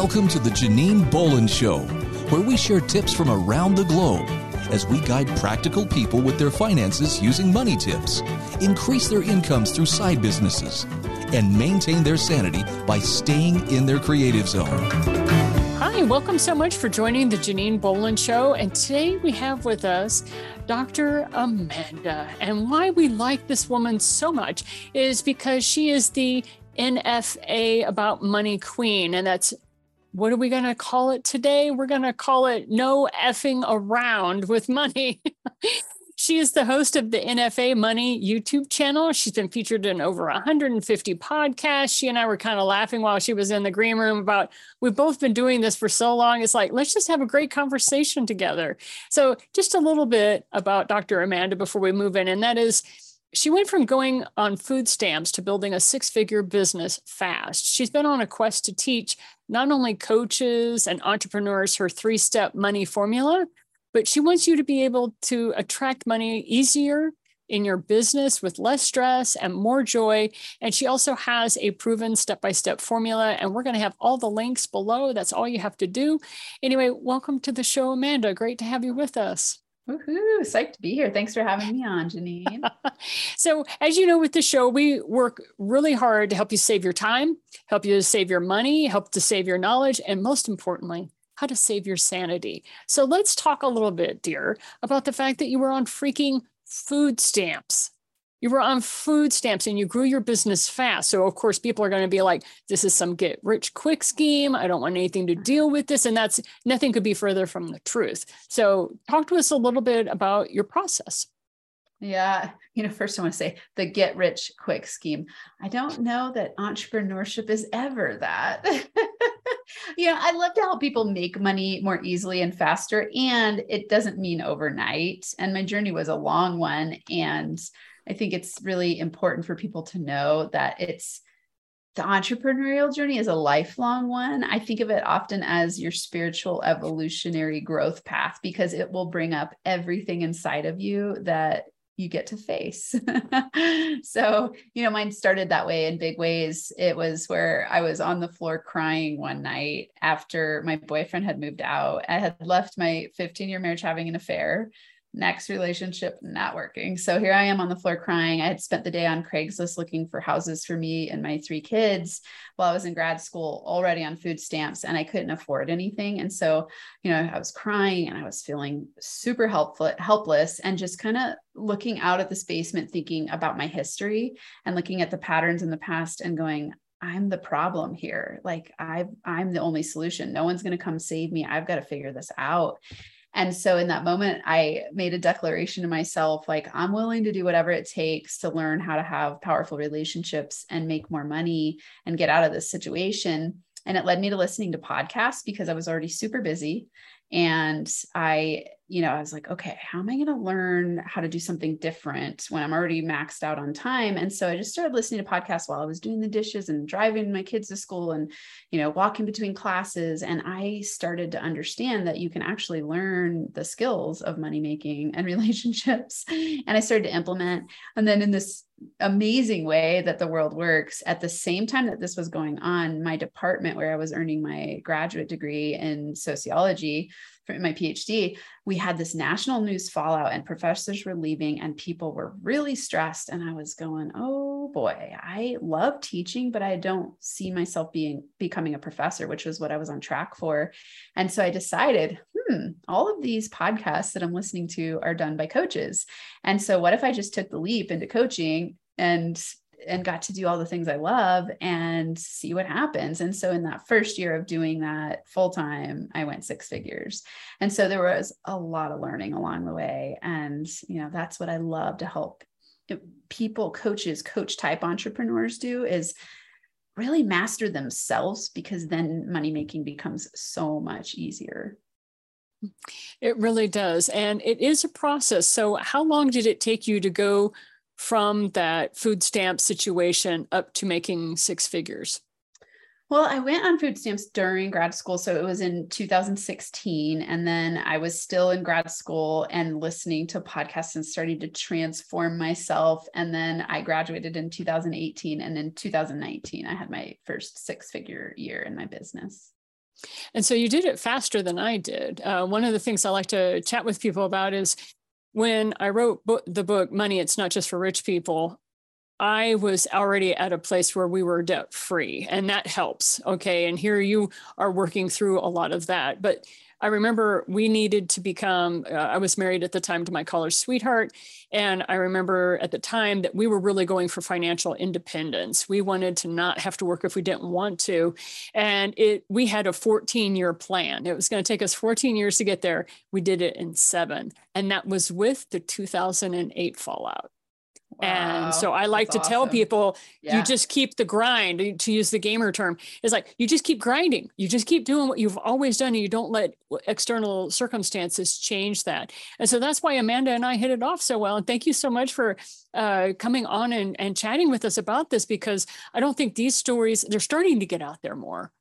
Welcome to the Janine Bolon Show, where we share tips from around the globe as we guide practical people with their finances using money tips, increase their incomes through side businesses, and maintain their sanity by staying in their creative zone. Hi, welcome so much for joining the Janine Bolon Show. And today we have with us Dr. Amanda. And why we like this woman so much is because she is the NFA About Money Queen. And that's what are we going to call it today? We're going to call it No Effing Around with Money. she is the host of the NFA Money YouTube channel. She's been featured in over 150 podcasts. She and I were kind of laughing while she was in the green room about we've both been doing this for so long. It's like, let's just have a great conversation together. So, just a little bit about Dr. Amanda before we move in, and that is she went from going on food stamps to building a six figure business fast. She's been on a quest to teach not only coaches and entrepreneurs her three step money formula, but she wants you to be able to attract money easier in your business with less stress and more joy. And she also has a proven step by step formula. And we're going to have all the links below. That's all you have to do. Anyway, welcome to the show, Amanda. Great to have you with us. Woohoo! Psyched to be here. Thanks for having me on, Janine. so, as you know, with the show, we work really hard to help you save your time, help you to save your money, help to save your knowledge, and most importantly, how to save your sanity. So, let's talk a little bit, dear, about the fact that you were on freaking food stamps you were on food stamps and you grew your business fast. So, of course, people are going to be like, this is some get rich quick scheme. I don't want anything to deal with this. And that's nothing could be further from the truth. So, talk to us a little bit about your process. Yeah. You know, first I want to say the get rich quick scheme. I don't know that entrepreneurship is ever that. you know, I love to help people make money more easily and faster. And it doesn't mean overnight. And my journey was a long one. And I think it's really important for people to know that it's the entrepreneurial journey is a lifelong one. I think of it often as your spiritual evolutionary growth path because it will bring up everything inside of you that you get to face. so, you know, mine started that way in big ways. It was where I was on the floor crying one night after my boyfriend had moved out. I had left my 15 year marriage having an affair next relationship not working. So here I am on the floor crying. I had spent the day on Craigslist looking for houses for me and my three kids while I was in grad school, already on food stamps, and I couldn't afford anything. And so, you know, I was crying and I was feeling super helpful, helpless, and just kind of looking out at this basement, thinking about my history and looking at the patterns in the past and going, I'm the problem here. Like I I'm the only solution. No one's going to come save me. I've got to figure this out. And so in that moment, I made a declaration to myself like, I'm willing to do whatever it takes to learn how to have powerful relationships and make more money and get out of this situation. And it led me to listening to podcasts because I was already super busy. And I you know, I was like, okay, how am I going to learn how to do something different when I'm already maxed out on time? And so I just started listening to podcasts while I was doing the dishes and driving my kids to school and, you know, walking between classes. And I started to understand that you can actually learn the skills of money making and relationships. And I started to implement. And then in this amazing way that the world works, at the same time that this was going on, my department where I was earning my graduate degree in sociology, my PhD, we had this national news fallout and professors were leaving and people were really stressed. And I was going, oh boy, I love teaching, but I don't see myself being becoming a professor, which was what I was on track for. And so I decided, hmm, all of these podcasts that I'm listening to are done by coaches. And so what if I just took the leap into coaching and and got to do all the things I love and see what happens. And so in that first year of doing that full time, I went six figures. And so there was a lot of learning along the way. And, you know, that's what I love to help people, coaches, coach type entrepreneurs do is really master themselves because then money making becomes so much easier. It really does. And it is a process. So, how long did it take you to go from that food stamp situation up to making six figures? Well, I went on food stamps during grad school. So it was in 2016. And then I was still in grad school and listening to podcasts and starting to transform myself. And then I graduated in 2018. And in 2019, I had my first six figure year in my business. And so you did it faster than I did. Uh, one of the things I like to chat with people about is when I wrote bo- the book Money, It's Not Just for Rich People, I was already at a place where we were debt free, and that helps. Okay. And here you are working through a lot of that. But I remember we needed to become, uh, I was married at the time to my college sweetheart. And I remember at the time that we were really going for financial independence. We wanted to not have to work if we didn't want to. And it, we had a 14 year plan. It was going to take us 14 years to get there. We did it in seven. And that was with the 2008 fallout. And so I like to awesome. tell people yeah. you just keep the grind, to use the gamer term. It's like you just keep grinding. You just keep doing what you've always done and you don't let external circumstances change that. And so that's why Amanda and I hit it off so well. And thank you so much for uh, coming on and, and chatting with us about this because I don't think these stories, they're starting to get out there more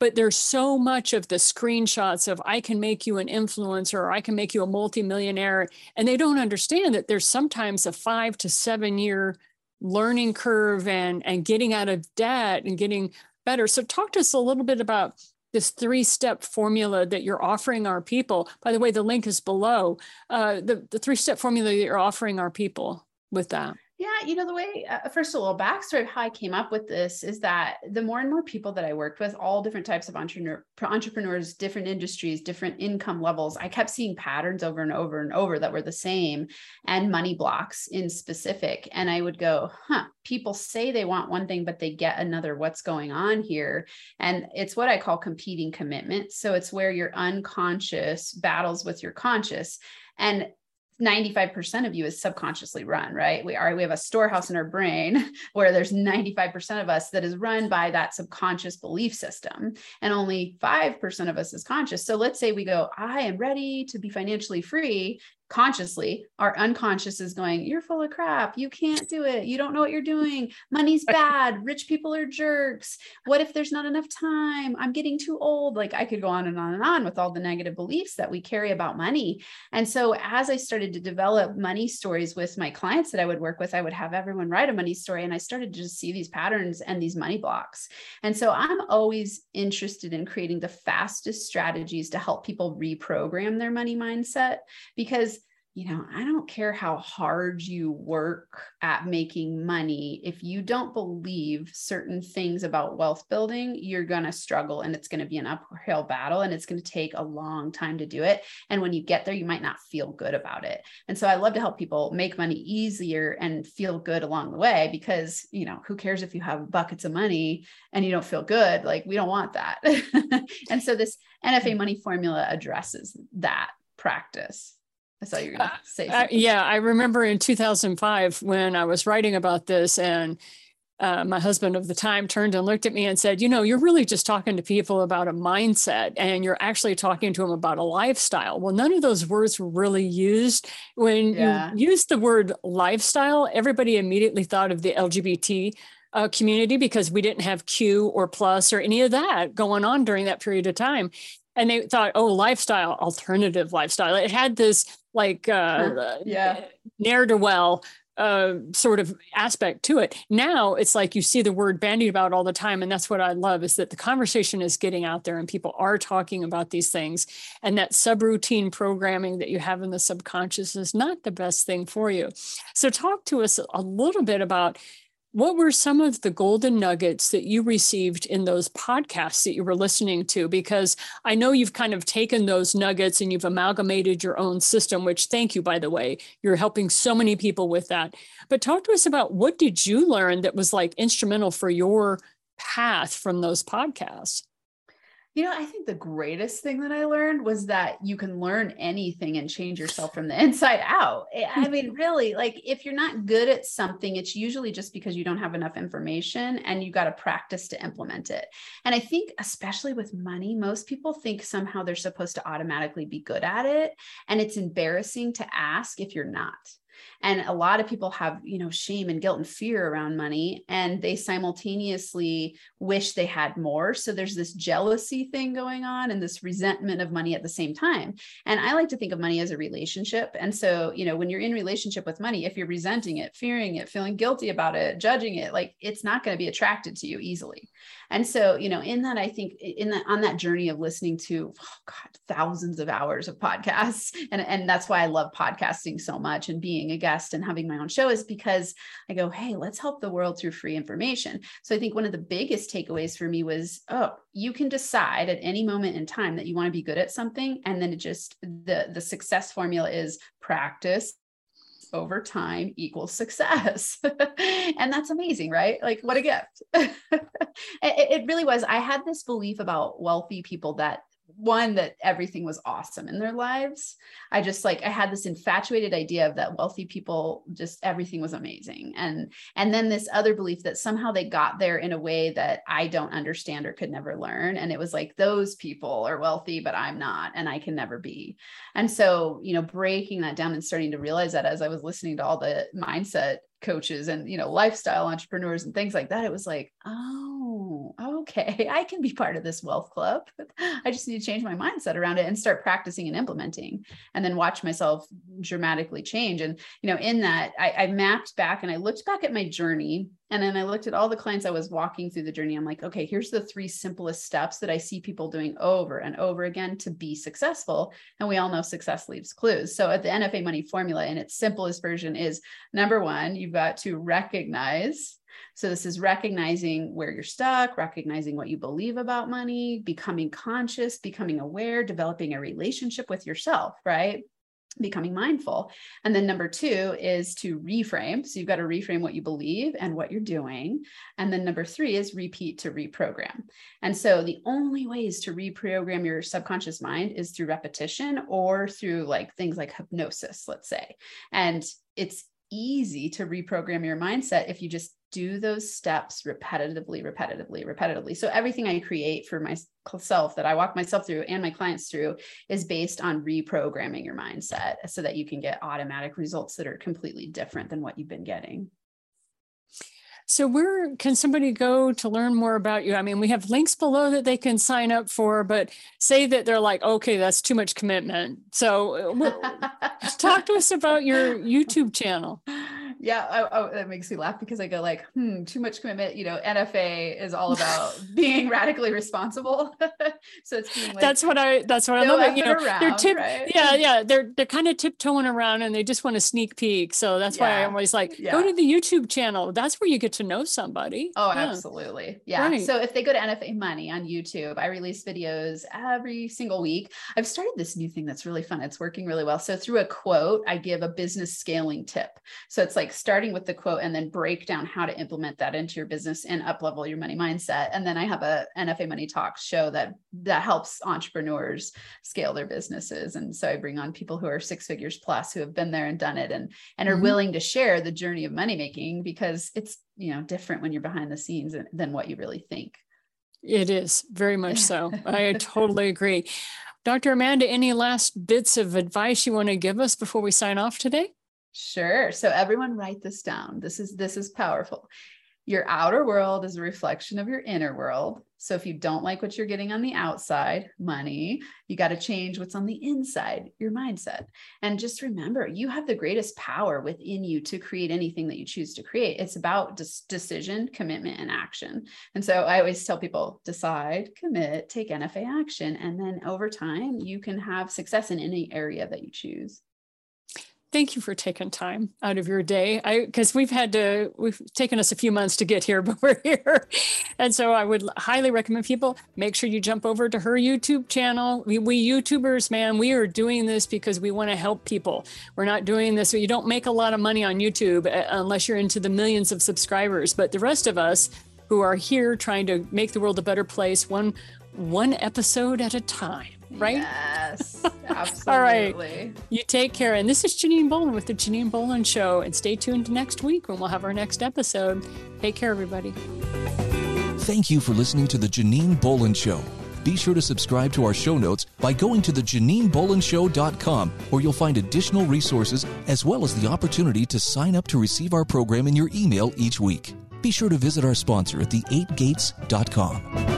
but there's so much of the screenshots of I can make you an influencer or I can make you a multimillionaire. And they don't understand that there's sometimes a five to seven year learning curve and, and getting out of debt and getting better. So talk to us a little bit about this three step formula that you're offering our people. By the way, the link is below. Uh, the, the three step formula that you're offering our people with that. Yeah, you know, the way, uh, first, a little backstory of how I came up with this is that the more and more people that I worked with, all different types of entrepreneur, entrepreneurs, different industries, different income levels, I kept seeing patterns over and over and over that were the same and money blocks in specific. And I would go, huh, people say they want one thing, but they get another. What's going on here? And it's what I call competing commitment. So it's where your unconscious battles with your conscious. And 95% of you is subconsciously run, right? We are, we have a storehouse in our brain where there's 95% of us that is run by that subconscious belief system, and only 5% of us is conscious. So let's say we go, I am ready to be financially free consciously our unconscious is going you're full of crap. You can't do it. You don't know what you're doing. Money's bad. Rich people are jerks. What if there's not enough time? I'm getting too old. Like i could go on and on and on with all the negative beliefs that we carry about money. And so as i started to develop money stories with my clients that i would work with i would have everyone write a money story and i started to just see these patterns and these money blocks. And so i'm always interested in creating the fastest strategies to help people reprogram their money mindset because you know, I don't care how hard you work at making money. If you don't believe certain things about wealth building, you're going to struggle and it's going to be an uphill battle and it's going to take a long time to do it. And when you get there, you might not feel good about it. And so I love to help people make money easier and feel good along the way because, you know, who cares if you have buckets of money and you don't feel good? Like, we don't want that. and so this NFA hmm. money formula addresses that practice. I saw you were going to say uh, yeah, I remember in 2005 when I was writing about this, and uh, my husband of the time turned and looked at me and said, You know, you're really just talking to people about a mindset, and you're actually talking to them about a lifestyle. Well, none of those words were really used. When yeah. you used the word lifestyle, everybody immediately thought of the LGBT uh, community because we didn't have Q or plus or any of that going on during that period of time and they thought, oh, lifestyle, alternative lifestyle. It had this like uh, yeah ne'er do well uh, sort of aspect to it. Now it's like you see the word bandied about all the time. And that's what I love is that the conversation is getting out there and people are talking about these things. And that subroutine programming that you have in the subconscious is not the best thing for you. So, talk to us a little bit about what were some of the golden nuggets that you received in those podcasts that you were listening to? Because I know you've kind of taken those nuggets and you've amalgamated your own system, which thank you, by the way. You're helping so many people with that. But talk to us about what did you learn that was like instrumental for your path from those podcasts? You know, I think the greatest thing that I learned was that you can learn anything and change yourself from the inside out. I mean, really, like if you're not good at something, it's usually just because you don't have enough information and you got to practice to implement it. And I think, especially with money, most people think somehow they're supposed to automatically be good at it. And it's embarrassing to ask if you're not. And a lot of people have you know shame and guilt and fear around money and they simultaneously wish they had more. So there's this jealousy thing going on and this resentment of money at the same time. And i like to think of money as a relationship. And so you know when you're in relationship with money if you're resenting it fearing it feeling guilty about it judging it like it's not going to be attracted to you easily. And so you know in that i think in that on that journey of listening to oh god thousands of hours of podcasts and and that's why i love podcasting so much and being a guest and having my own show is because i go hey let's help the world through free information so i think one of the biggest takeaways for me was oh you can decide at any moment in time that you want to be good at something and then it just the the success formula is practice over time equals success. and that's amazing, right? Like, what a gift. it, it, really was. I had this belief about wealthy people that one that everything was awesome in their lives. I just like i had this infatuated idea of that wealthy people just everything was amazing. And and then this other belief that somehow they got there in a way that i don't understand or could never learn. And it was like those people are wealthy but i'm not and i can never be. And so you know breaking that down and starting to realize that as i was listening to all the mindset coaches and you know lifestyle entrepreneurs and things like that it was like oh okay i can be part of this wealth club i just need to change my mindset around it and start practicing and implementing and then watch myself dramatically change and you know in that I, I mapped back and i looked back at my journey and then I looked at all the clients I was walking through the journey. I'm like, okay, here's the three simplest steps that I see people doing over and over again to be successful. And we all know success leaves clues. So at the NFA money formula in its simplest version is number one, you've got to recognize. So this is recognizing where you're stuck, recognizing what you believe about money, becoming conscious, becoming aware, developing a relationship with yourself, right? becoming mindful. And then number two is to reframe. So you've got to reframe what you believe and what you're doing. And then number three is repeat to reprogram. And so the only ways to reprogram your subconscious mind is through repetition or through like things like hypnosis, let's say. And it's easy to reprogram your mindset if you just do those steps repetitively, repetitively, repetitively. So everything I create for myself that I walk myself through and my clients through is based on reprogramming your mindset so that you can get automatic results that are completely different than what you've been getting. So, where can somebody go to learn more about you? I mean, we have links below that they can sign up for, but say that they're like, okay, that's too much commitment. So, uh, talk to us about your YouTube channel yeah oh, oh, that makes me laugh because i go like hmm too much commitment you know nfa is all about being radically responsible so it's being like, that's what i that's what i love you know around, they're tip right? yeah yeah they're they're kind of tiptoeing around and they just want to sneak peek so that's yeah. why i'm always like yeah. go to the youtube channel that's where you get to know somebody oh yeah. absolutely yeah right. so if they go to nfa money on youtube i release videos every single week i've started this new thing that's really fun it's working really well so through a quote i give a business scaling tip so it's like like starting with the quote and then break down how to implement that into your business and up level your money mindset. And then I have a NFA Money Talks show that that helps entrepreneurs scale their businesses. And so I bring on people who are six figures plus who have been there and done it and and are mm-hmm. willing to share the journey of money making because it's you know different when you're behind the scenes than what you really think. It is very much so. I totally agree. Dr. Amanda, any last bits of advice you want to give us before we sign off today? Sure. So everyone write this down. This is this is powerful. Your outer world is a reflection of your inner world. So if you don't like what you're getting on the outside, money, you got to change what's on the inside, your mindset. And just remember, you have the greatest power within you to create anything that you choose to create. It's about decision, commitment, and action. And so I always tell people decide, commit, take NFA action. And then over time, you can have success in any area that you choose thank you for taking time out of your day i because we've had to we've taken us a few months to get here but we're here and so i would highly recommend people make sure you jump over to her youtube channel we, we youtubers man we are doing this because we want to help people we're not doing this you don't make a lot of money on youtube uh, unless you're into the millions of subscribers but the rest of us who are here trying to make the world a better place one one episode at a time right? Yes, absolutely. All right. You take care. And this is Janine Bolon with the Janine Bolon Show. And stay tuned next week when we'll have our next episode. Take care, everybody. Thank you for listening to the Janine Bolon Show. Be sure to subscribe to our show notes by going to the JanineBolonshow.com, where you'll find additional resources as well as the opportunity to sign up to receive our program in your email each week. Be sure to visit our sponsor at the8gates.com.